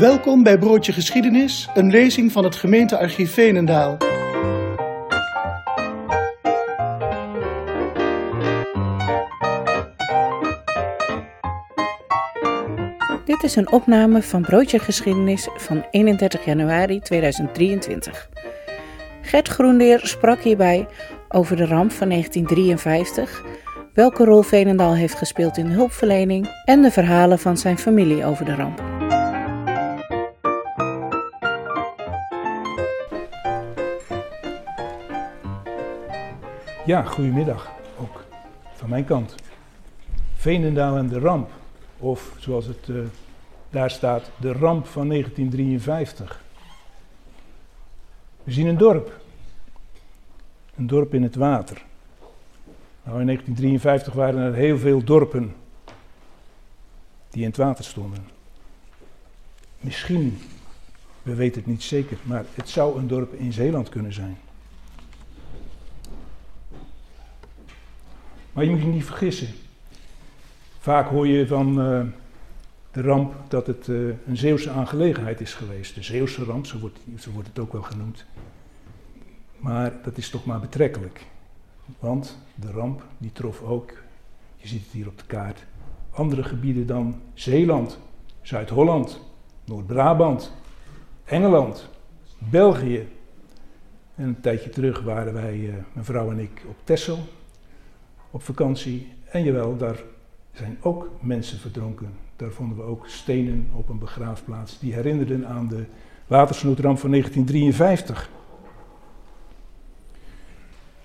Welkom bij Broodje Geschiedenis, een lezing van het gemeentearchief Veenendaal. Dit is een opname van Broodje Geschiedenis van 31 januari 2023. Gert Groenleer sprak hierbij over de ramp van 1953, welke rol Veenendaal heeft gespeeld in hulpverlening en de verhalen van zijn familie over de ramp. Ja, goedemiddag ook van mijn kant. Veenendaal en de ramp, of zoals het uh, daar staat, de ramp van 1953. We zien een dorp. Een dorp in het water. Nou, in 1953 waren er heel veel dorpen die in het water stonden. Misschien, we weten het niet zeker, maar het zou een dorp in Zeeland kunnen zijn. Maar je moet je niet vergissen. Vaak hoor je van uh, de ramp dat het uh, een Zeeuwse aangelegenheid is geweest. De Zeeuwse ramp, zo wordt, wordt het ook wel genoemd. Maar dat is toch maar betrekkelijk. Want de ramp die trof ook, je ziet het hier op de kaart, andere gebieden dan Zeeland, Zuid-Holland, Noord-Brabant, Engeland, België. En een tijdje terug waren wij, uh, mijn vrouw en ik, op Texel op vakantie. En jawel, daar zijn ook mensen verdronken. Daar vonden we ook stenen op een begraafplaats die herinnerden aan de watersnoodramp van 1953.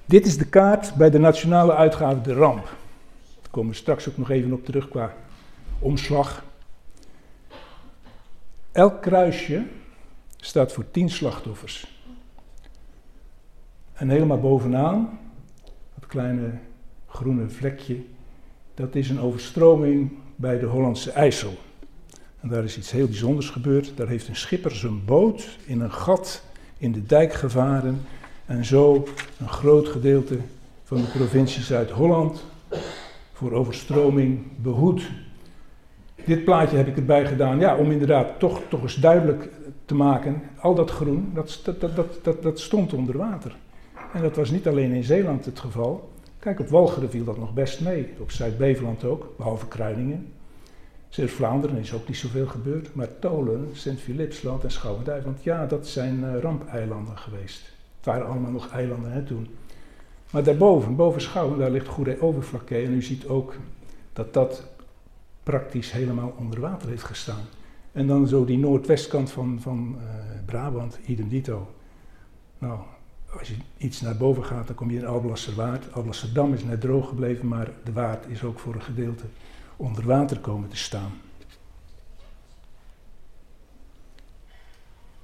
Dit is de kaart bij de nationale uitgave De Ramp. Daar komen we straks ook nog even op terug qua omslag. Elk kruisje staat voor 10 slachtoffers. En helemaal bovenaan, dat kleine groene vlekje, dat is een overstroming bij de Hollandse IJssel. En daar is iets heel bijzonders gebeurd. Daar heeft een schipper zijn boot in een gat in de dijk gevaren en zo een groot gedeelte van de provincie Zuid-Holland voor overstroming behoed. Dit plaatje heb ik erbij gedaan, ja, om inderdaad toch, toch eens duidelijk te maken, al dat groen, dat, dat, dat, dat, dat stond onder water. En dat was niet alleen in Zeeland het geval, Kijk, op Walcheren viel dat nog best mee. Op Zuid-Beveland ook, behalve Kruiningen. Zuid-Vlaanderen is ook niet zoveel gebeurd. Maar Tolen, Sint-Philipsland en Schouwen-Duiveland, ja, dat zijn uh, rampeilanden geweest. Het waren allemaal nog eilanden hè, toen. Maar daarboven, boven Schouwen, daar ligt Goede Overflakke. En u ziet ook dat dat praktisch helemaal onder water heeft gestaan. En dan zo die noordwestkant van, van uh, Brabant, idem dito. Nou, als je iets naar boven gaat, dan kom je in Alblasserwaard. Alblasserdam is net droog gebleven, maar de waard is ook voor een gedeelte onder water komen te staan.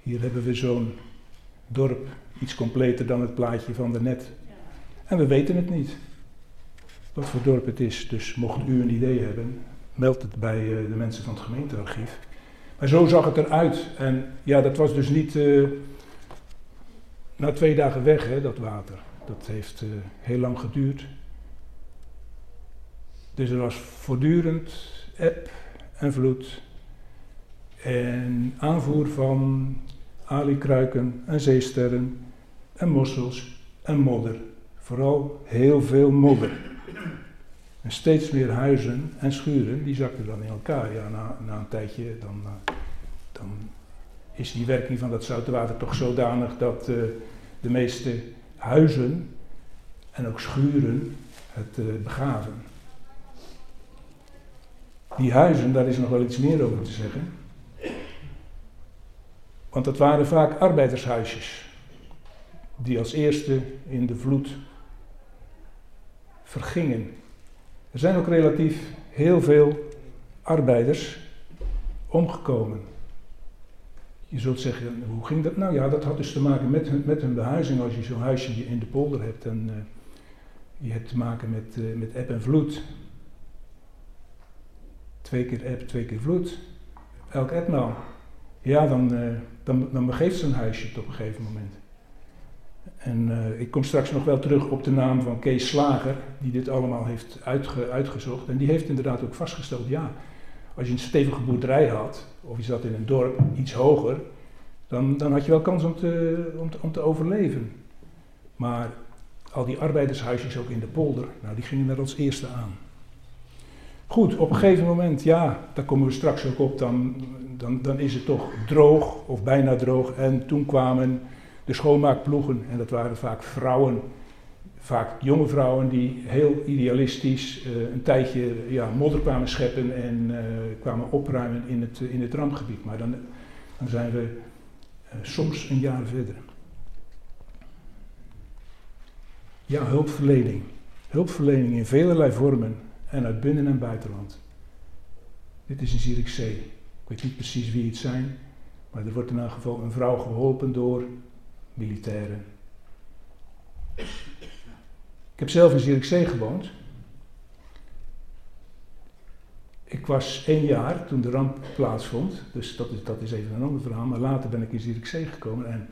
Hier hebben we zo'n dorp, iets completer dan het plaatje van daarnet. En we weten het niet, wat voor dorp het is. Dus mocht u een idee hebben, meld het bij uh, de mensen van het gemeentearchief. Maar zo zag het eruit. En ja, dat was dus niet... Uh, na twee dagen weg, hè, dat water. Dat heeft uh, heel lang geduurd. Dus er was voortdurend eb en vloed. En aanvoer van alikruiken en zeesterren en mossels en modder. Vooral heel veel modder. En steeds meer huizen en schuren, die zakten dan in elkaar. Ja, na, na een tijdje dan, uh, dan is die werking van dat zoute water toch zodanig dat uh, de meeste huizen en ook schuren het uh, begaven. Die huizen, daar is nog wel iets meer over te zeggen. Want dat waren vaak arbeidershuisjes, die als eerste in de vloed vergingen. Er zijn ook relatief heel veel arbeiders omgekomen. Je zult zeggen, hoe ging dat? Nou ja, dat had dus te maken met hun, met hun behuizing. Als je zo'n huisje in de polder hebt en uh, je hebt te maken met, uh, met eb en vloed. Twee keer eb, twee keer vloed. Elk etmaal. Ja, dan, uh, dan, dan begeeft zo'n huisje op een gegeven moment. En ik kom straks nog wel terug op de naam van Kees Slager, die dit allemaal heeft uitge, uitgezocht. En die heeft inderdaad ook vastgesteld, ja, als je een stevige boerderij had, of je zat in een dorp iets hoger, dan, dan had je wel kans om te, om te, om te overleven. Maar al die arbeidershuisjes ook in de polder, nou, die gingen er als eerste aan. Goed, op een gegeven moment, ja, daar komen we straks ook op, dan, dan, dan is het toch droog of bijna droog. En toen kwamen de schoonmaakploegen, en dat waren vaak vrouwen, vaak jonge vrouwen die heel idealistisch uh, een tijdje ja, modder kwamen scheppen en uh, kwamen opruimen in het, in het rampgebied. Maar dan, dan zijn we uh, soms een jaar verder. Ja, hulpverlening. Hulpverlening in velelei vormen en uit binnen- en buitenland. Dit is een Zierikzee. Ik weet niet precies wie het zijn, maar er wordt in elk geval een vrouw geholpen door militairen. Ik heb zelf in Zierikzee gewoond. Ik was één jaar toen de ramp plaatsvond, dus dat is, dat is even een ander verhaal. Maar later ben ik in Zierikzee gekomen en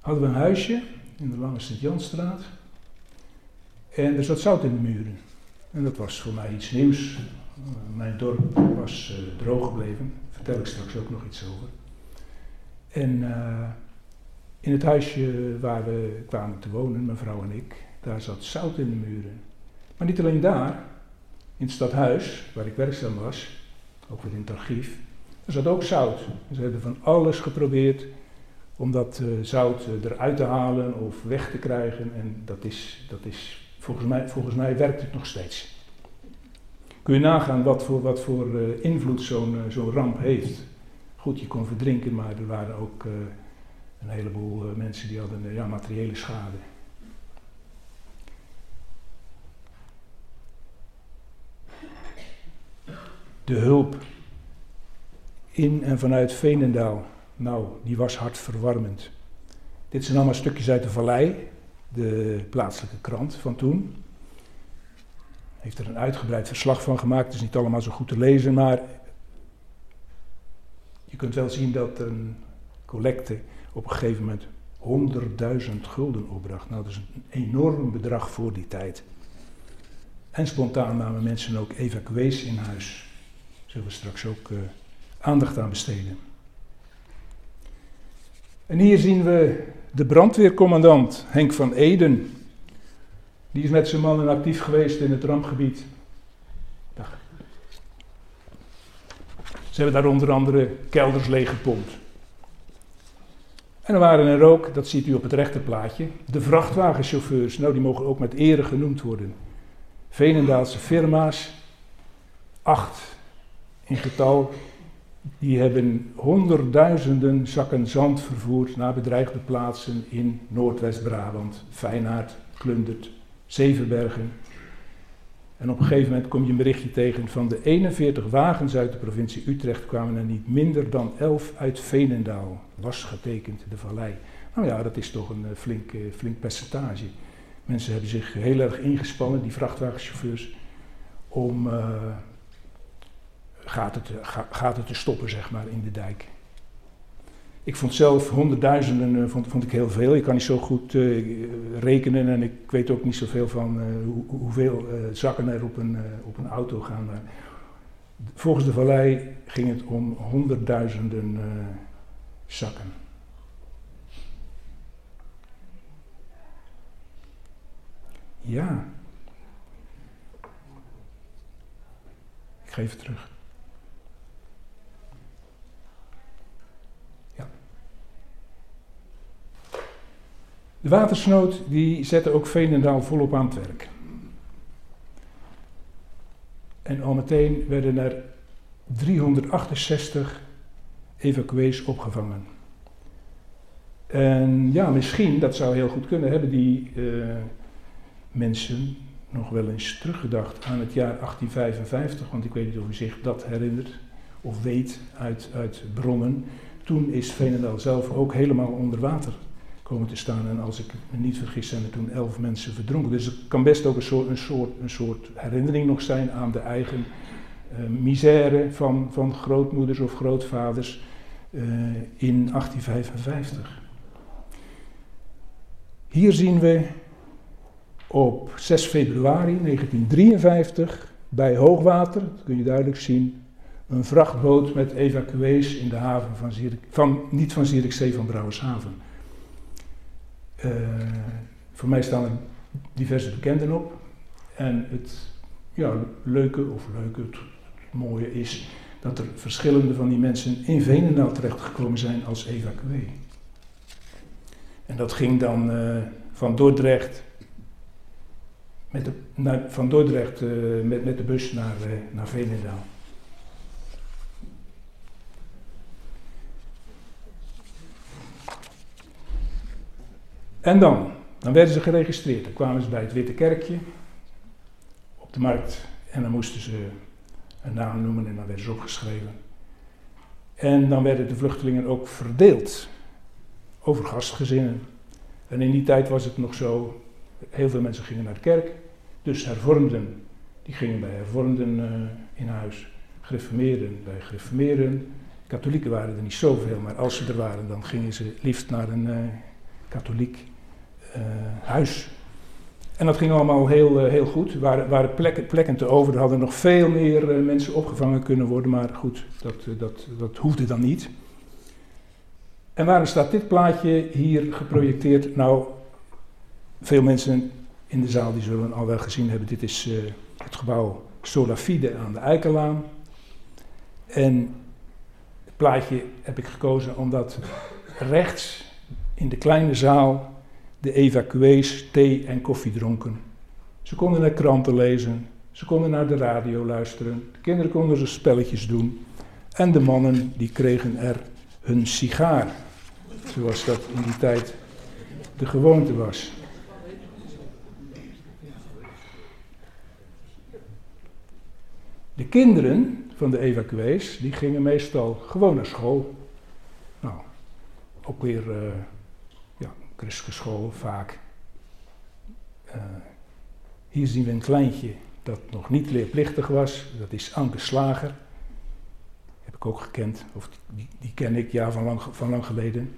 hadden we een huisje in de Lange Sint-Janstraat. En er zat zout in de muren. En dat was voor mij iets nieuws. Mijn dorp was uh, droog gebleven. Daar vertel ik straks ook nog iets over. En uh, in het huisje waar we kwamen te wonen, mijn vrouw en ik, daar zat zout in de muren. Maar niet alleen daar, in het stadhuis, waar ik werkzaam was, ook weer in het archief, er zat ook zout. Ze hebben van alles geprobeerd om dat uh, zout eruit te halen of weg te krijgen. En dat is, dat is Volgens mij, volgens mij werkt het nog steeds. Kun je nagaan wat voor, wat voor uh, invloed zo'n zo'n ramp heeft. Goed, je kon verdrinken, maar er waren ook een heleboel mensen die hadden ja, materiële schade. De hulp in en vanuit Veenendaal, nou, die was hartverwarmend. Dit zijn allemaal stukjes uit de vallei, de plaatselijke krant van toen. Heeft er een uitgebreid verslag van gemaakt. Het is niet allemaal zo goed te lezen, maar je kunt wel zien dat een collecte op een gegeven moment 100.000 gulden opbracht. Nou, dat is een enorm bedrag voor die tijd. En spontaan namen mensen ook evacuees in huis. Zullen we straks ook uh, aandacht aan besteden. En hier zien we de brandweercommandant Henk van Eden. Die is met zijn mannen actief geweest in het rampgebied. Ze hebben daar onder andere kelders leeggepompt. En er waren er ook, dat ziet u op het rechterplaatje, de vrachtwagenchauffeurs. Nou, die mogen ook met ere genoemd worden. Venendaalse firma's, acht in getal, die hebben honderdduizenden zakken zand vervoerd naar bedreigde plaatsen in Noordwest-Brabant, Feyenaard, Klundert, Zevenbergen. En op een gegeven moment kom je een berichtje tegen van de 41 wagens uit de provincie Utrecht kwamen er niet minder dan 11 uit Veenendaal, was getekend de vallei. Nou ja, dat is toch een uh, flink, uh, flink percentage. Mensen hebben zich heel erg ingespannen, die vrachtwagenchauffeurs, om uh, gaat het, gaat het te stoppen, zeg maar, in de dijk. Ik vond zelf honderdduizenden uh, vond, vond ik heel veel. Ik kan niet zo goed uh, rekenen en ik weet ook niet zoveel van hoe, hoeveel zakken er op een, op een auto gaan. Volgens de vallei ging het om honderdduizenden zakken. Ja. Ik geef het terug. De watersnood die zette ook Veenendaal volop aan het werk. En al meteen werden er 368 evacuees opgevangen. En ja, misschien, dat zou heel goed kunnen, hebben die uh, mensen nog wel eens teruggedacht aan het jaar 1855, want ik weet niet of u zich dat herinnert of weet uit, uit bronnen. Toen is Veenendaal zelf ook helemaal onder water komen te staan. En als ik me niet vergis, zijn er toen elf mensen verdronken. Dus het kan best ook een soort, een soort, een soort herinnering nog zijn aan de eigen uh, misère van, van grootmoeders of grootvaders uh, in 1855. Hier zien we op 6 februari 1953 bij hoogwater, dat kun je duidelijk zien, een vrachtboot met evacuees in de haven van Zierik, van, niet van Zierikzee, van Brouwershaven. Uh, voor mij staan er diverse bekenden op. En het ja, leuke, of leuke, het, mooie is dat er verschillende van die mensen in Veenendaal terechtgekomen zijn als evacuee. En dat ging dan uh, van Dordrecht, met de, van Dordrecht uh, met, met de bus naar, naar Veenendaal. En dan, dan werden ze geregistreerd. Dan kwamen ze bij het Witte Kerkje op de markt en dan moesten ze een naam noemen en dan werden ze opgeschreven. En dan werden de vluchtelingen ook verdeeld over gastgezinnen. En in die tijd was het nog zo, heel veel mensen gingen naar de kerk, dus hervormden, die gingen bij hervormden uh, in huis, gereformeerden bij gereformeerden. Katholieken waren er niet zoveel, maar als ze er waren, dan gingen ze liefst naar een uh, katholiek huis. En dat ging allemaal heel, heel goed. Waren, waren plekken, plekken te over. Er hadden nog veel meer mensen opgevangen kunnen worden. Maar goed, dat, dat, dat hoefde dan niet. En waarom staat dit plaatje hier geprojecteerd? Nou, veel mensen in de zaal die zullen al wel gezien hebben. Dit is het gebouw Solafide aan de Eikelaan. En het plaatje heb ik gekozen omdat rechts in de kleine zaal de evacuees thee en koffie dronken. Ze konden naar kranten lezen, ze konden naar de radio luisteren, de kinderen konden ze spelletjes doen en de mannen die kregen er hun sigaar, zoals dat in die tijd de gewoonte was. De kinderen van de evacuees, die gingen meestal gewoon naar school. Nou, ook weer ja, christelijke school vaak. Uh, hier zien we een kleintje dat nog niet leerplichtig was. Dat is Anke Slager. Heb ik ook gekend, of die, die ken ik ja van lang, van lang geleden.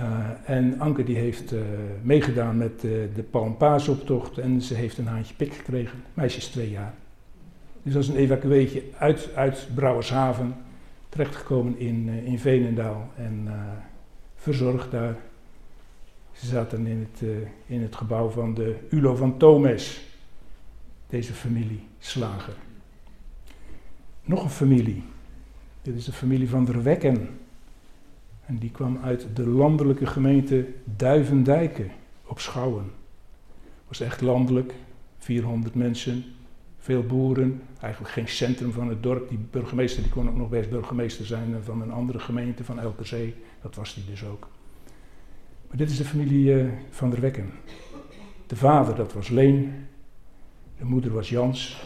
Uh, en Anke die heeft uh, meegedaan met uh, de Palmpaasoptocht en ze heeft een haantje pik gekregen. Meisje is twee jaar. Dus als een evacueetje uit, uit Brouwershaven, terechtgekomen in, in Veenendaal en verzorgd daar. Ze zaten in het, uh, in het gebouw van de Ulo van Tomes, deze familie Slager. Nog een familie, dit is de familie van der Wekken. En die kwam uit de landelijke gemeente Duivendijken op Schouwen. Was echt landelijk, 400 mensen, veel boeren, eigenlijk geen centrum van het dorp. Die burgemeester die kon ook nog best burgemeester zijn van een andere gemeente, van Elkerzee. Dat was die dus ook. Maar dit is de familie uh, van der Wekken. De vader, dat was Leen. De moeder was Jans.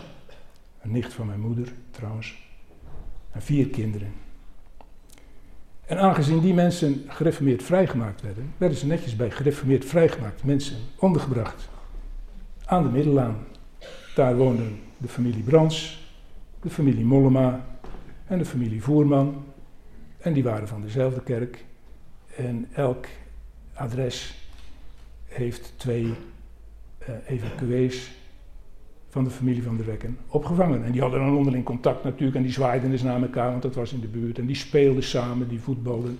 Een nicht van mijn moeder, trouwens. En vier kinderen. En aangezien die mensen gereformeerd vrijgemaakt werden, werden ze netjes bij gereformeerd vrijgemaakte mensen ondergebracht. Aan de Middellaan. Daar woonden de familie Brans, de familie Mollema en de familie Voerman. En die waren van dezelfde kerk. En elk adres heeft twee uh, evacuees van de familie van de Wekken opgevangen. En die hadden dan onderling contact natuurlijk en die zwaaiden eens naar elkaar, want dat was in de buurt. En die speelden samen, die voetballen.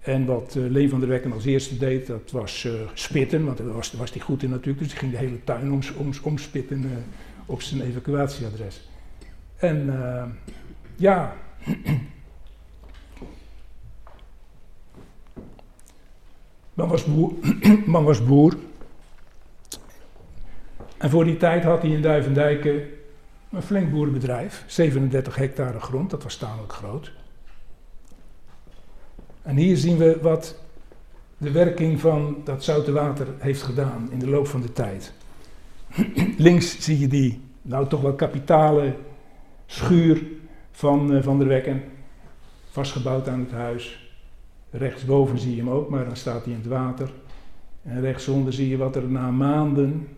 En wat uh, van der Wekken als eerste deed, dat was uh, spitten, want daar was, was hij goed in natuurlijk. Dus die ging de hele tuin om, om, omspitten op zijn evacuatieadres. En ja, man was boer. En voor die tijd had hij in Duivendijken een flink boerenbedrijf, 37 hectare grond, dat was tamelijk groot. En hier zien we wat de werking van dat zoute water heeft gedaan in de loop van de tijd. Links zie je die, nou toch wel kapitale schuur van uh, Van der Wekken, vastgebouwd aan het huis. Rechtsboven zie je hem ook, maar dan staat hij in het water. En rechtsonder zie je wat er na maanden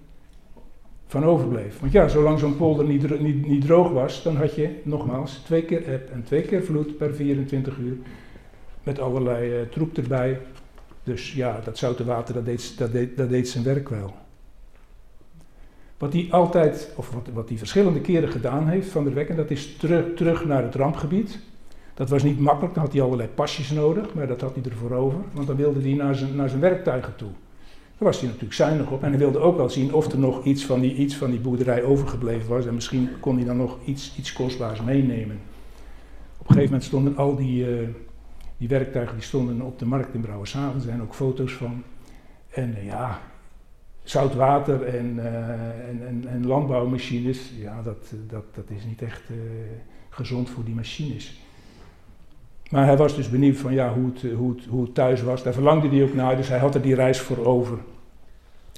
van overbleef. Want ja, zolang zo'n polder niet, niet, niet, droog was, dan had je nogmaals twee keer eb en twee keer vloed per 24 uur. Met allerlei uh, troep erbij. Dus ja, dat zoute water, dat deed, dat, deed, dat deed zijn werk wel. Wat hij altijd, of wat, wat hij verschillende keren gedaan heeft, Van der Wekken, dat is terug, terug naar het rampgebied. Dat was niet makkelijk, dan had hij allerlei pasjes nodig, maar dat had hij ervoor over, want dan wilde hij naar zijn, naar zijn werktuigen toe. Daar was hij natuurlijk zuinig op en hij wilde ook wel zien of er nog iets van die, iets van die boerderij overgebleven was en misschien kon hij dan nog iets, iets kostbaars meenemen. Op een gegeven moment stonden al die, uh, die werktuigen die stonden op de markt in Brouwershaven, er zijn ook foto's van. En uh, ja, zout water en, uh, en, en, en, landbouwmachines, ja, dat, dat, dat is niet echt gezond voor die machines. Maar hij was dus benieuwd van ja, hoe, het, hoe, het, hoe het thuis was. Daar verlangde hij ook naar, dus hij had er die reis voor over.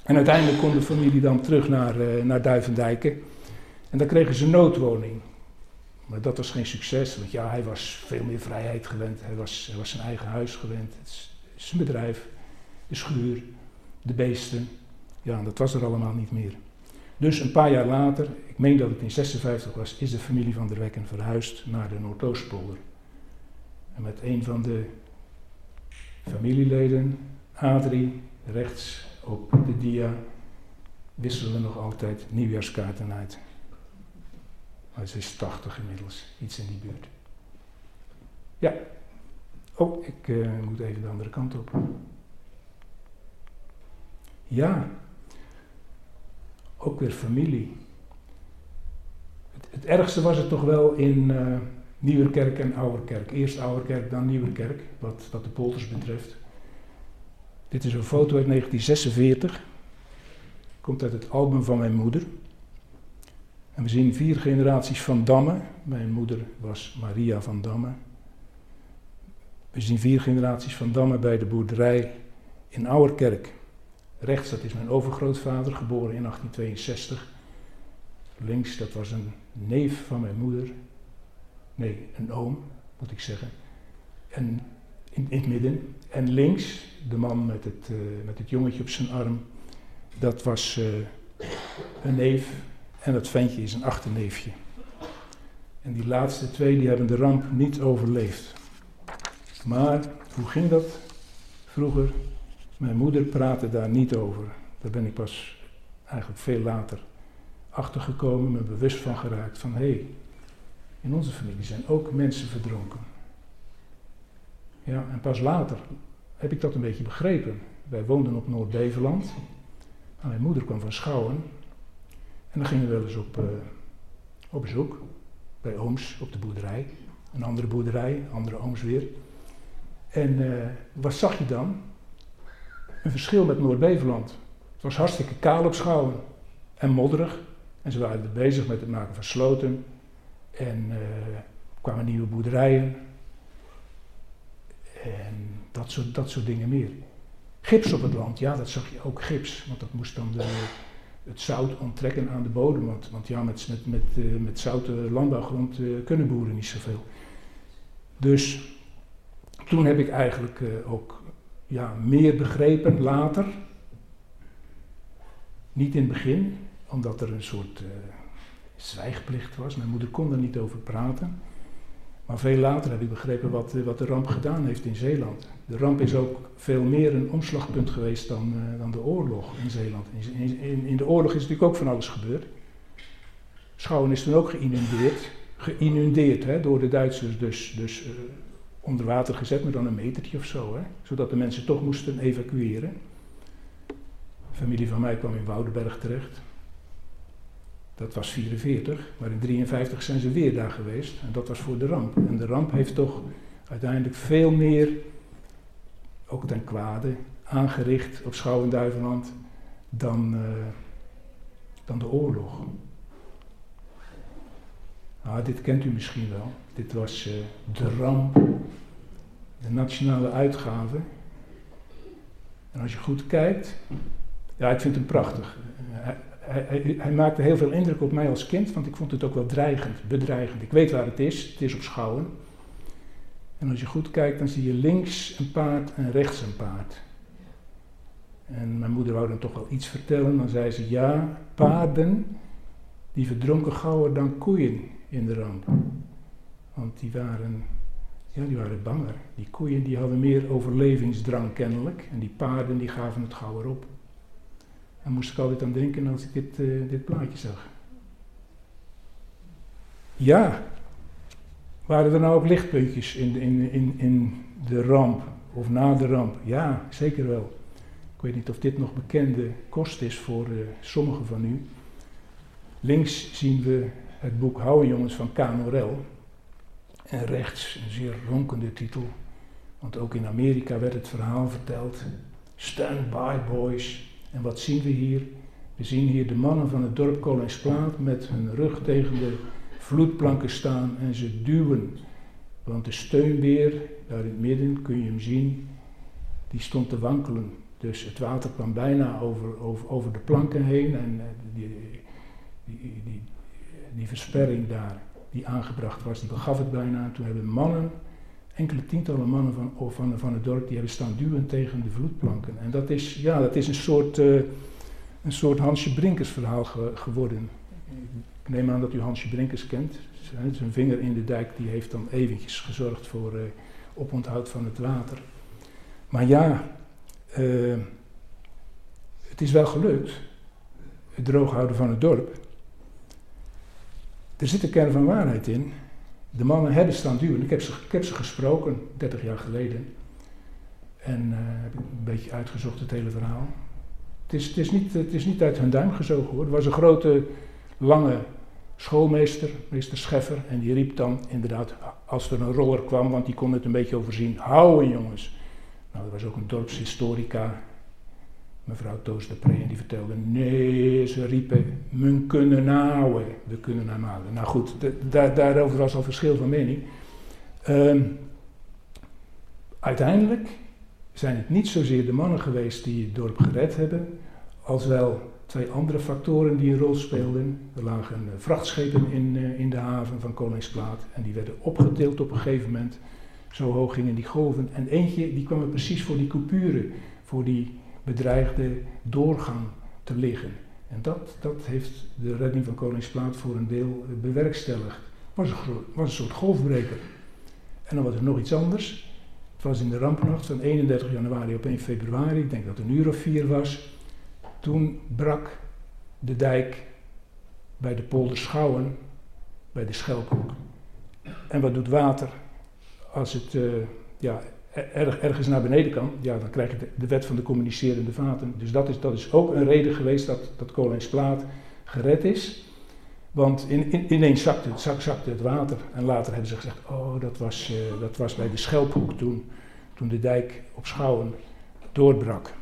En uiteindelijk kon de familie dan terug naar, uh, naar Duivendijken. En dan kregen ze noodwoning. Maar dat was geen succes, want ja, hij was veel meer vrijheid gewend. Hij was, hij was zijn eigen huis gewend. Het zijn bedrijf, de schuur, de beesten. Ja, dat was er allemaal niet meer. Dus een paar jaar later, ik meen dat het in 56 was, is de familie van der Wekken verhuisd naar de Noordoostpolder. Met een van de familieleden, Adrie, rechts op de dia, wisselen we nog altijd nieuwjaarskaarten uit. Maar is 80 inmiddels, iets in die buurt. Ja. Oh, ik uh, moet even de andere kant op. Ja. Ook weer familie. Het, ergste was het toch wel in. Uh, Nieuwerkerk en Ouwerkerk. Eerst Ouwerkerk, dan Nieuwerkerk, wat, wat de polters betreft. Dit is een foto uit 1946. Komt uit het album van mijn moeder. En we zien vier generaties van Damme. Mijn moeder was Maria van Damme. We zien vier generaties van Damme bij de boerderij in Ouwerkerk. Rechts, dat is mijn overgrootvader, geboren in 1862. Links, dat was een neef van mijn moeder, nee, een oom, moet ik zeggen. En in, het midden. En links, de man met het, uh, met het jongetje op zijn arm, dat was uh, een neef. En dat ventje is een achterneefje. En die laatste twee die hebben de ramp niet overleefd. Maar hoe ging dat vroeger? Mijn moeder praatte daar niet over. Daar ben ik pas eigenlijk veel later achtergekomen, me bewust van geraakt. Van hé, hey, in onze familie zijn ook mensen verdronken. Ja, en pas later heb ik dat een beetje begrepen. Wij woonden op Noord-Beveland. Mijn moeder kwam van Schouwen. En dan gingen we wel eens op, uh, op bezoek. Bij ooms op de boerderij. Een andere boerderij, andere ooms weer. En uh, wat zag je dan? Een verschil met Noord-Beveland. Het was hartstikke kaal op Schouwen. En modderig. En ze waren er bezig met het maken van sloten en uh, kwamen nieuwe boerderijen. En dat soort, dat soort dingen meer. Gips op het land, ja, dat zag je ook gips. Want dat moest dan de, het zout onttrekken aan de bodem. Want, want ja, met, met, met, uh, met zoute landbouwgrond uh, kunnen boeren niet zoveel. Dus toen heb ik eigenlijk ook ja, meer begrepen later. Niet in het begin, omdat er een soort zwijgplicht was. Mijn moeder kon er niet over praten. Maar veel later heb ik begrepen wat, wat de ramp gedaan heeft in Zeeland. De ramp is ook veel meer een omslagpunt geweest dan, uh, dan de oorlog in Zeeland. In, in, de oorlog is natuurlijk ook van alles gebeurd. Schouwen is toen ook geïnundeerd, geïnundeerd hè, door de Duitsers, dus, dus uh, onder water gezet, maar dan een metertje of zo. Hè, zodat de mensen toch moesten evacueren. Familie van mij kwam in Woudenberg terecht. Dat was 44, maar in 53 zijn ze weer daar geweest. En dat was voor de ramp. En de ramp heeft toch uiteindelijk veel meer, ook ten kwade, aangericht op Schouwen-Duiveland dan, uh, dan de oorlog. Nou, dit kent u misschien wel. Dit was uh, de ramp, de nationale uitgave. En als je goed kijkt, ja, ik vind hem prachtig hij, maakte heel veel indruk op mij als kind, want ik vond het ook wel dreigend, bedreigend. Ik weet waar het is, het is op Schouwen. En als je goed kijkt, dan zie je links een paard en rechts een paard. En mijn moeder wou dan toch wel iets vertellen. Dan zei ze, ja, paarden, die verdronken gauwer dan koeien in de ramp. Want die waren, ja, die waren banger. Die koeien die hadden meer overlevingsdrang kennelijk. En die paarden die gaven het gauwer op. En moest ik altijd aan denken als ik dit, uh, dit plaatje zag. Ja, waren er nou ook lichtpuntjes in, in, in, in de ramp of na de ramp? Ja, zeker wel. Ik weet niet of dit nog bekende kost is voor uh, sommigen van u. Links zien we het boek Houwe Jongens van Canorel. En rechts een zeer ronkende titel. Want ook in Amerika werd het verhaal verteld. Stand by boys. En wat zien we hier? We zien hier de mannen van het dorp Koningsplaat met hun rug tegen de vloedplanken staan en ze duwen. Want de steunbeer, daar in het midden kun je hem zien, die stond te wankelen. Dus het water kwam bijna over, over, over de planken heen en eh, die, die, die, die versperring daar die aangebracht was, die begaf het bijna. Toen hebben mannen, enkele tientallen mannen van, van, van het dorp, die hebben staan duwen tegen de vloedplanken. En dat is, ja, dat is een soort, uh, een soort Hansje Brinkers verhaal geworden. Ik neem aan dat u Hansje Brinkers kent. Zijn vinger in de dijk die heeft dan eventjes gezorgd voor uh, oponthoud van het water. Maar ja, uh, het is wel gelukt, het drooghouden van het dorp. Er zit een kern van waarheid in. De mannen hebben staan duwen. Ik heb ze, ik heb ze gesproken, 30 jaar geleden. En uh, heb ik een beetje uitgezocht het hele verhaal. Het is, het, is niet, het is niet uit hun duim gezogen hoor. Er was een grote, lange schoolmeester, meester Scheffer, en die riep dan inderdaad, als er een roller kwam, want die kon het een beetje overzien, houden jongens. Nou, er was ook een dorpshistorica, mevrouw Toos de Pre, en die vertelde, nee, ze riepen, men kunnen houden, we kunnen naar. Nou goed, daar, daarover was al verschil van mening. Um, uiteindelijk zijn het niet zozeer de mannen geweest die het dorp gered hebben, als wel twee andere factoren die een rol speelden. Er lagen uh, vrachtschepen in, uh, in de haven van Koningsplaat en die werden opgetild op een gegeven moment. Zo hoog gingen die golven. En eentje die kwam er precies voor die coupure, voor die bedreigde doorgang te liggen. En dat, dat heeft de redding van Koningsplaat voor een deel uh, bewerkstelligd. Was een, was een soort golfbreker. En dan was er nog iets anders. Het was in de rampnacht van 31 januari op 1 februari, ik denk dat het een uur of vier was. Toen brak de dijk bij de polder Schouwen, bij de Schelphoek. En wat doet water als het uh, ja, erg, ergens naar beneden kan? Ja, dan krijg je de, wet van de communicerende vaten. Dus dat is, dat is ook een reden geweest dat, dat Koningsplaat gered is. Want in, in, ineens zakte zakte het water. En later hebben ze gezegd, oh, dat was, uh, dat was bij de Schelphoek toen, toen de dijk op Schouwen doorbrak.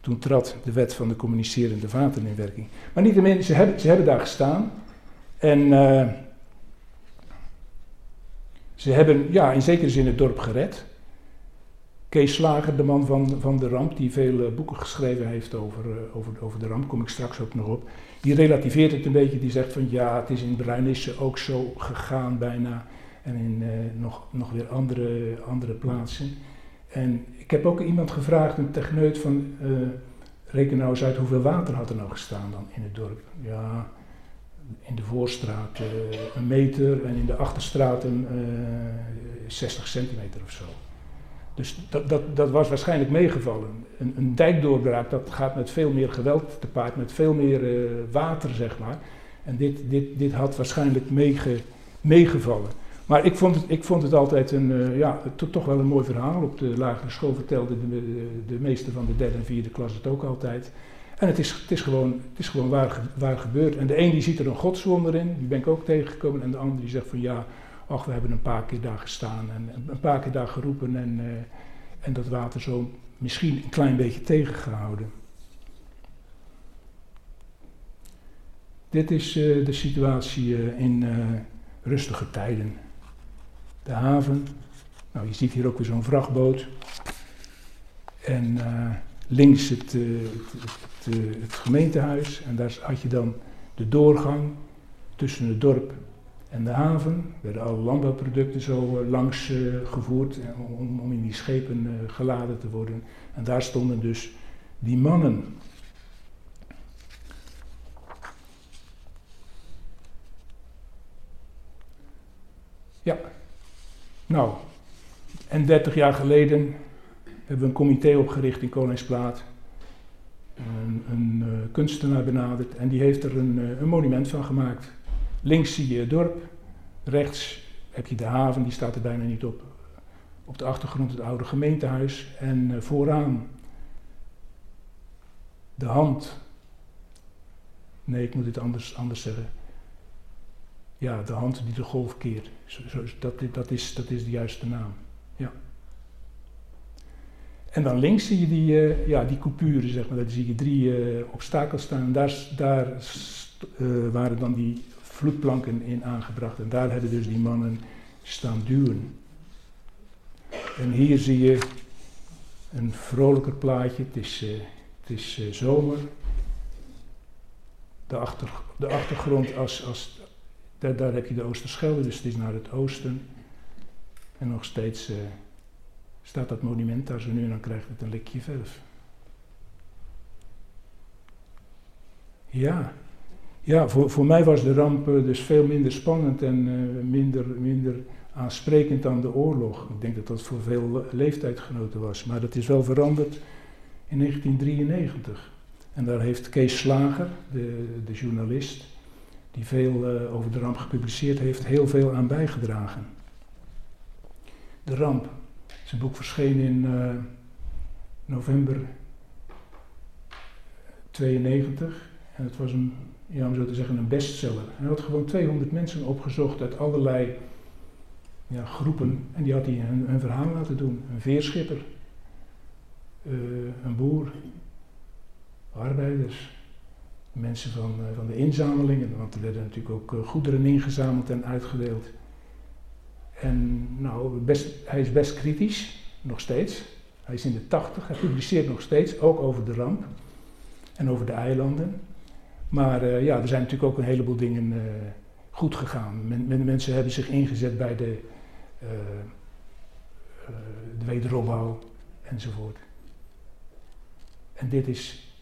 Toen trad de wet van de communicerende vaten in werking. Maar niettemin, ze hebben, ze hebben daar gestaan. En uh, ze hebben ja, in zekere zin het dorp gered. Kees Slager, de man van, van de ramp, die veel uh, boeken geschreven heeft over, uh, over, over de ramp, kom ik straks ook nog op. Die relativeert het een beetje, die zegt van ja, het is in Bruinisse ook zo gegaan bijna. En in nog, nog weer andere, andere plaatsen. En ik heb ook iemand gevraagd, een techneut, van uh, reken nou eens uit hoeveel water had er nou gestaan dan in het dorp. Ja, in de voorstraat uh, een meter en in de achterstraten uh, 60 centimeter of zo. Dus dat, dat, dat was waarschijnlijk meegevallen. Een, een dijkdoorbraak, dat gaat met veel meer geweld te paard, met veel meer uh, water, zeg maar. En dit, dit, dit had waarschijnlijk meege, meegevallen. Maar ik vond het, ik vond het altijd een, ja, to, toch wel een mooi verhaal. Op de lagere school vertelde de, de, de meeste van de derde en vierde klas het ook altijd. En het is, het is gewoon, het is gewoon waar, waar gebeurd. En de een die ziet er een godswonder in, die ben ik ook tegengekomen. En de ander die zegt van ja, ach, we hebben een paar keer daar gestaan en een paar keer daar geroepen. En, uh, en dat water zo misschien een klein beetje tegengehouden. Dit is uh, de situatie in rustige tijden de haven. Nou, je ziet hier ook weer zo'n vrachtboot. En links het, uh, het, het, het, gemeentehuis. En daar had je dan de doorgang tussen het dorp en de haven. Er werden alle landbouwproducten zo uh, langs gevoerd om, om, in die schepen geladen te worden. En daar stonden dus die mannen. Ja, nou, en 30 jaar geleden hebben we een comité opgericht in Koningsplaat. Een, kunstenaar benaderd en die heeft er een, een monument van gemaakt. Links zie je het dorp, rechts heb je de haven, die staat er bijna niet op. Op de achtergrond het oude gemeentehuis en vooraan de hand. Nee, ik moet het anders, anders zeggen. Ja, de hand die de golf keert. Zo, dat, dat, is, dat is de juiste naam. En dan links zie je die, uh, ja, die coupure, zeg maar. Daar zie je drie uh, obstakels staan. Daar, uh, waren dan die vloedplanken in aangebracht. En daar hebben dus die mannen staan duwen. En hier zie je een vrolijker plaatje. Het is, het is zomer. De, achter, de achtergrond als, als daar, daar, heb je de Oosterschelde, dus het is naar het oosten. En nog steeds staat dat monument daar zo nu en dan krijgt het een likje verf. Ja, ja voor, voor mij was de ramp dus veel minder spannend en uh, minder, minder aansprekend dan de oorlog. Ik denk dat dat voor veel leeftijdgenoten was, maar dat is wel veranderd in 1993. En daar heeft Kees Slager, de, de journalist, die veel uh, over de ramp gepubliceerd heeft, heel veel aan bijgedragen. De ramp. Zijn boek verscheen in uh, november 92 en het was een, ja, om zo te zeggen, een bestseller. Hij had gewoon 200 mensen opgezocht uit allerlei ja, groepen en die had hij hun, verhaal laten doen. Een veerschipper, uh, een boer, arbeiders, mensen van, uh, van de inzamelingen, want er werden natuurlijk ook goederen ingezameld en uitgedeeld. En nou, hij is best kritisch, nog steeds. Hij is in de tachtig, hij publiceert nog steeds, ook over de ramp en over de eilanden. Maar uh, ja, er zijn natuurlijk ook een heleboel dingen goed gegaan. Men, men, mensen hebben zich ingezet bij de, de wederopbouw enzovoort. En dit is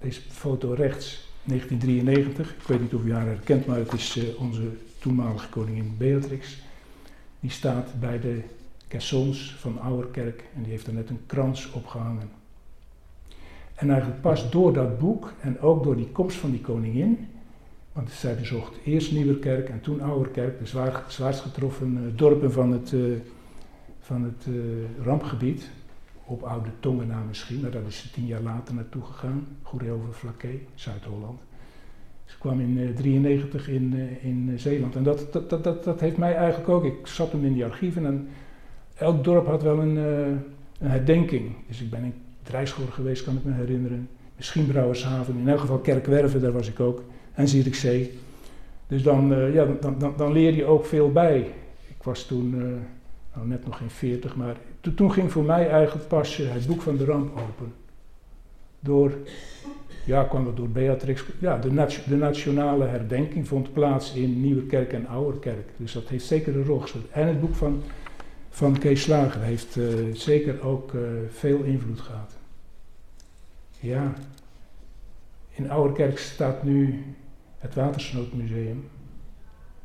deze foto rechts, 1993. Ik weet niet of u haar herkent, maar het is uh, onze toenmalige koningin Beatrix. Die staat bij de caissons van Ouwerkerk en die heeft er net een krans opgehangen. En eigenlijk pas door dat boek en ook door die komst van die koningin, want zij bezocht eerst Nieuwerkerk en toen Ouwerkerk, de zwaar, zwaarst getroffen uh, dorpen van het, uh, van het rampgebied, op oude tongen na misschien, maar daar is ze tien jaar later naartoe gegaan. Goedeover Vlakke, Zuid-Holland. Ze kwam in 1993 uh, in, uh, in Zeeland. En dat, dat, dat, dat, heeft mij eigenlijk ook, ik zat hem in die archieven en elk dorp had wel een, uh, herdenking. Dus ik ben in Drijschool geweest, kan ik me herinneren. Misschien Brouwershaven, in elk geval Kerkwerven, daar was ik ook. En Zierikzee. Dus dan, ja, dan, dan, dan leer je ook veel bij. Ik was toen nou, net nog geen 40, maar toen ging voor mij eigenlijk pas het boek van de ramp open. Door, ja, kwam dat door Beatrix. Ja, de, de nationale herdenking vond plaats in Nieuwerkerk en Ouwerkerk. Dus dat heeft zeker een rol gespeeld. En het boek van, van Kees Slager heeft uh, zeker ook uh, veel invloed gehad. Ja, in Ouwerkerk staat nu het Watersnoodmuseum.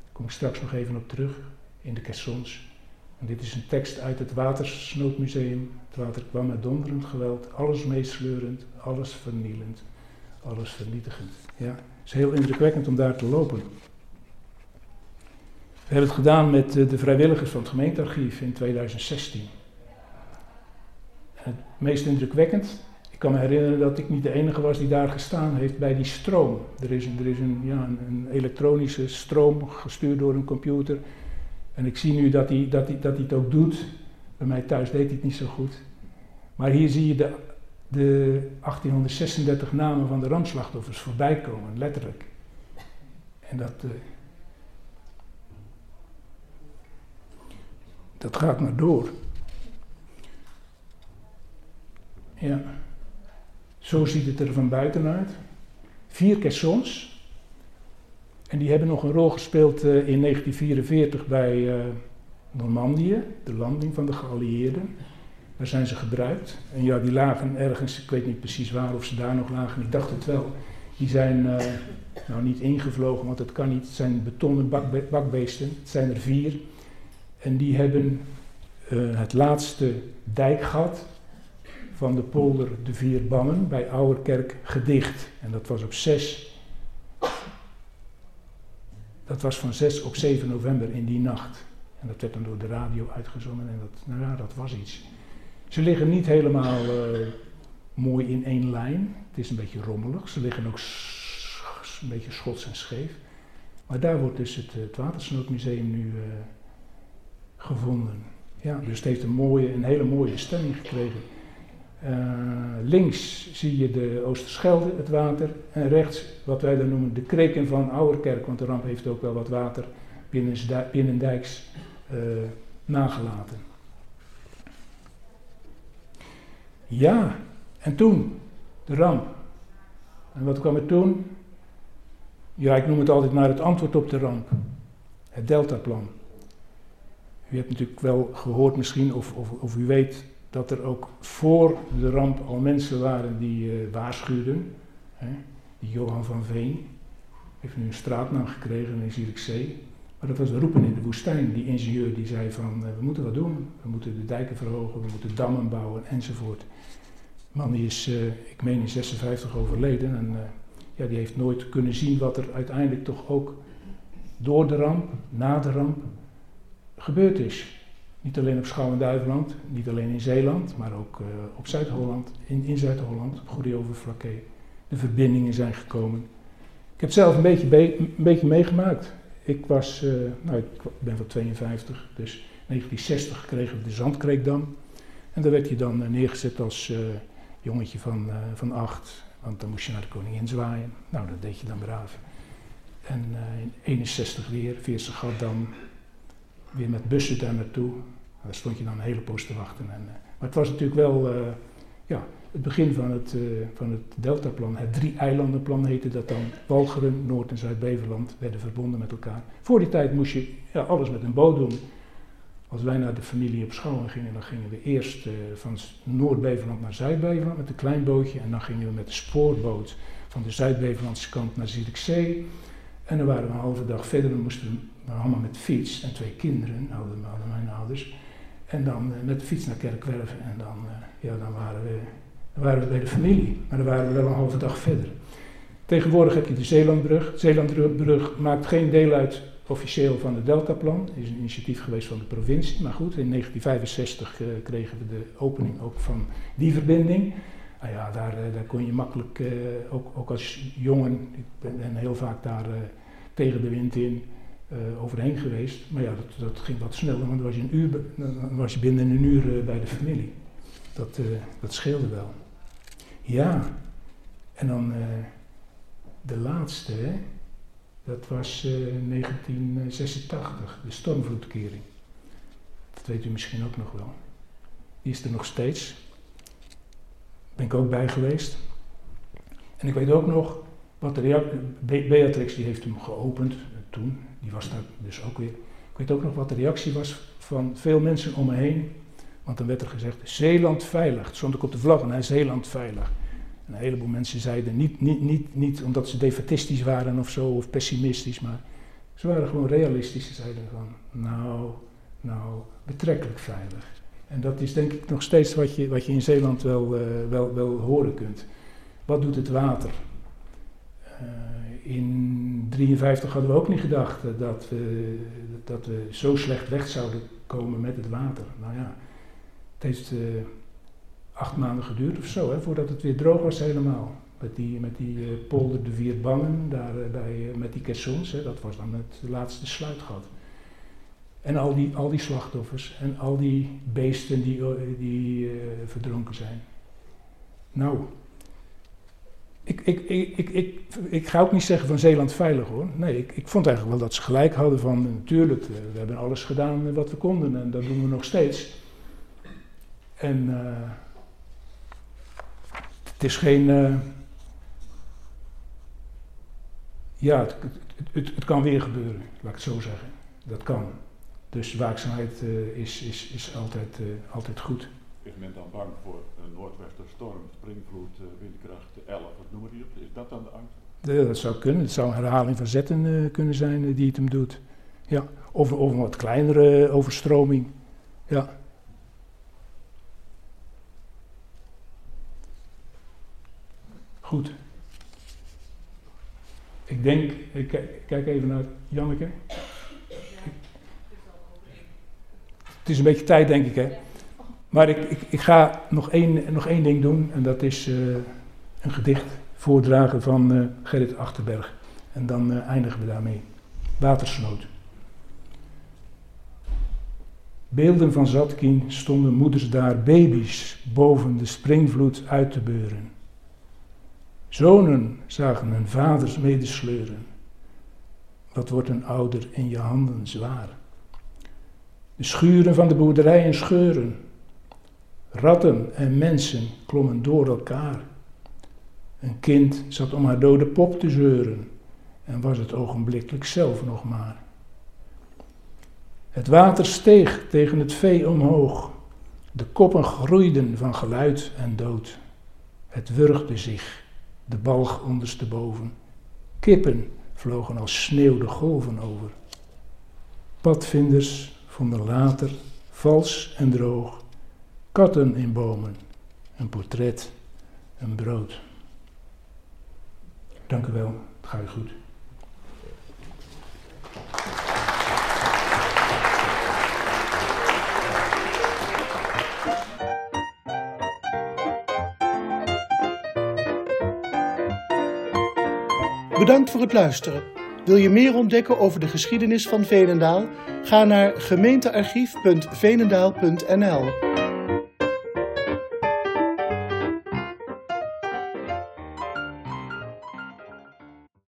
Daar kom ik straks nog even op terug, in de caissons. En dit is een tekst uit het Watersnoodmuseum. Het water kwam met donderend geweld, alles meesleurend, alles vernielend, alles vernietigend. Ja, het is heel indrukwekkend om daar te lopen. We hebben het gedaan met de vrijwilligers van het gemeentearchief in 2016. het meest indrukwekkend, ik kan me herinneren dat ik niet de enige was die daar gestaan heeft bij die stroom. Er is, er is een, ja, een elektronische stroom gestuurd door een computer en ik zie nu dat hij, dat, hij, dat hij het ook doet. Bij mij thuis deed hij het niet zo goed. Maar hier zie je de, de 1836 namen van de rampslachtoffers voorbij komen, letterlijk. En dat, uh, dat gaat maar door. Ja. Zo ziet het er van buitenuit. Vier caissons en die hebben nog een rol gespeeld uh, in 1944 bij uh, Normandië, de landing van de geallieerden. Daar zijn ze gebruikt. En ja, die lagen ergens, ik weet niet precies waar of ze daar nog lagen, ik dacht het wel. Die zijn uh, nou niet ingevlogen, want het kan niet. Het zijn betonnen bakbe bakbeesten, het zijn er vier. En die hebben het laatste dijkgat van de polder De Vier Bannen bij Ouwerkerk gedicht. En dat was op 6. Dat was van 6 op 7 november in die nacht. En dat werd dan door de radio uitgezonden en dat, nou ja, dat was iets. Ze liggen niet helemaal uh, mooi in één lijn. Het is een beetje rommelig. Ze liggen ook een beetje schots en scheef. Maar daar wordt dus het, het Watersnoodmuseum nu uh, gevonden. Ja, dus het heeft een, mooie, een hele mooie stemming gekregen. Links zie je de Oosterschelde, het water. En rechts wat wij dan noemen de kreken van Ouwerkerk. Want de ramp heeft ook wel wat water binnendijks uh, nagelaten. Ja, en toen, de ramp. En wat kwam er toen? Ja, ik noem het altijd naar het antwoord op de ramp. Het Deltaplan. U hebt natuurlijk wel gehoord misschien, of, of, of u weet, dat er ook voor de ramp al mensen waren die uh, waarschuwden. Hè? Die Johan van Veen heeft nu een straatnaam gekregen in Zierikzee. Maar dat was de roepen in de woestijn. Die ingenieur die zei van, uh, we moeten wat doen. We moeten de dijken verhogen, we moeten dammen bouwen enzovoort. Man die is, uh, ik meen in 56 overleden. En ja, die heeft nooit kunnen zien wat er uiteindelijk toch ook door de ramp, na de ramp, gebeurd is. Niet alleen op Schouwen-Duiveland, niet alleen in Zeeland, maar ook op Zuid-Holland, in, Zuid-Holland, op Goede De verbindingen zijn gekomen. Ik heb zelf een beetje, een beetje meegemaakt. Ik was, uh, nou ik ben van 52, dus in 1960 kregen we de Zandkreekdam. En daar werd je dan uh, neergezet als jongetje van, van acht, want dan moest je naar de koningin zwaaien. Nou, dat deed je dan braaf. En in 61 weer, Veerse Gaddam, weer met bussen daar naartoe. Daar stond je dan een hele poos te wachten. En, uh, maar het was natuurlijk wel uh, ja, het begin van het, uh, van het Deltaplan. Het drie-eilandenplan heette dat dan. Walcheren, Noord- en Zuid-Beverland werden verbonden met elkaar. Voor die tijd moest je ja, alles met een boot doen. Als wij naar de familie op Schouwen gingen, dan gingen we eerst van Noord-Beverland naar Zuid-Beverland met een klein bootje. En dan gingen we met de spoorboot van de Zuid-Beverlandse kant naar Zierikzee. En dan waren we een halve dag verder, dan moesten we allemaal met fiets en twee kinderen, hadden, mijn ouders. En dan uh, met de fiets naar Kerkwerven en dan, ja, dan, waren we, dan waren we bij de familie. Maar dan waren we wel een halve dag verder. Tegenwoordig heb je de Zeelandbrug. Zeelandbrug maakt geen deel uit officieel van het Deltaplan. Het is een initiatief geweest van de provincie. Maar goed, in 1965 uh, kregen we de opening ook van die verbinding. Nou ja, daar, daar kon je makkelijk, ook, ook als jongen, ik ben, heel vaak daar tegen de wind in, overheen geweest. Maar ja, dat, dat, ging wat sneller, want dan was je, een uur, was je binnen een uur bij de familie. Dat, dat scheelde wel. Ja, en dan de laatste, dat was 1986, de stormvloedkering. Dat weet u misschien ook nog wel. Die is er nog steeds. Ben ik ook bij geweest. En ik weet ook nog wat de reactie. Beatrix die heeft hem geopend toen, die was daar dus ook weer. Ik weet ook nog wat de reactie was van veel mensen om me heen. Want dan werd er gezegd, Zeeland veilig. Toen stond ik op de vlag en hij Zeeland veilig. En een heleboel mensen zeiden, niet, niet, niet, niet omdat ze defatistisch waren of zo, of pessimistisch, maar ze waren gewoon realistisch. Ze zeiden van, nou, nou, betrekkelijk veilig. En dat is denk ik nog steeds wat je, wat je in Zeeland wel, uh, wel, wel horen kunt. Wat doet het water? Uh, in 1953 hadden we ook niet gedacht dat we, dat we zo slecht weg zouden komen met het water. Nou ja, het heeft uh, acht maanden geduurd of zo, hè, voordat het weer droog was helemaal. Met die, met die uh, polder de Vier Bangen, daar uh, bij, met die caissons, hè, dat was dan het laatste sluitgat. En al die, al die slachtoffers en al die beesten die, die verdronken zijn. Nou, ik, ik, ik, ik, ik, ik, ga ook niet zeggen van Zeeland veilig hoor. Nee, ik, ik vond eigenlijk wel dat ze gelijk hadden van natuurlijk, we hebben alles gedaan wat we konden en dat doen we nog steeds. En uh, het is geen. Uh, ja, het, het, het, kan weer gebeuren, laat ik het zo zeggen. Dat kan. Dus waakzaamheid uh, is, is, is altijd, altijd goed. Is men dan bang voor een noordwesterstorm, springvloed, windkracht 11, wat noemen die op? Is dat dan de angst? Ja, dat zou kunnen. Het zou een herhaling van zetten kunnen zijn die het hem doet. Ja. Of, of een wat kleinere overstroming. Ja. Goed. Ik denk, ik kijk even naar Janneke. Het is een beetje tijd, denk ik, hè. Maar ik, ik, ik ga nog één, nog één ding doen, en dat is uh, een gedicht voordragen van uh, Gerrit Achterberg. En dan uh, eindigen we daarmee. Watersnood. Beelden van Zatkin stonden moeders daar, baby's, boven de springvloed uit te beuren. Zonen zagen hun vaders medesleuren. Wat wordt een ouder in je handen zwaar? De schuren van de boerderijen scheuren. Ratten en mensen klommen door elkaar. Een kind zat om haar dode pop te zeuren en was het ogenblikkelijk zelf nog maar. Het water steeg tegen het vee omhoog. De koppen groeiden van geluid en dood. Het wurgde zich, de balg ondersteboven. Kippen vlogen als sneeuw de golven over. Padvinders vonden later, vals en droog, katten in bomen, een portret, een brood. Dank u wel, het gaat u goed. Bedankt voor het luisteren. Wil je meer ontdekken over de geschiedenis van Veenendaal? Ga naar gemeentearchief.veenendaal.nl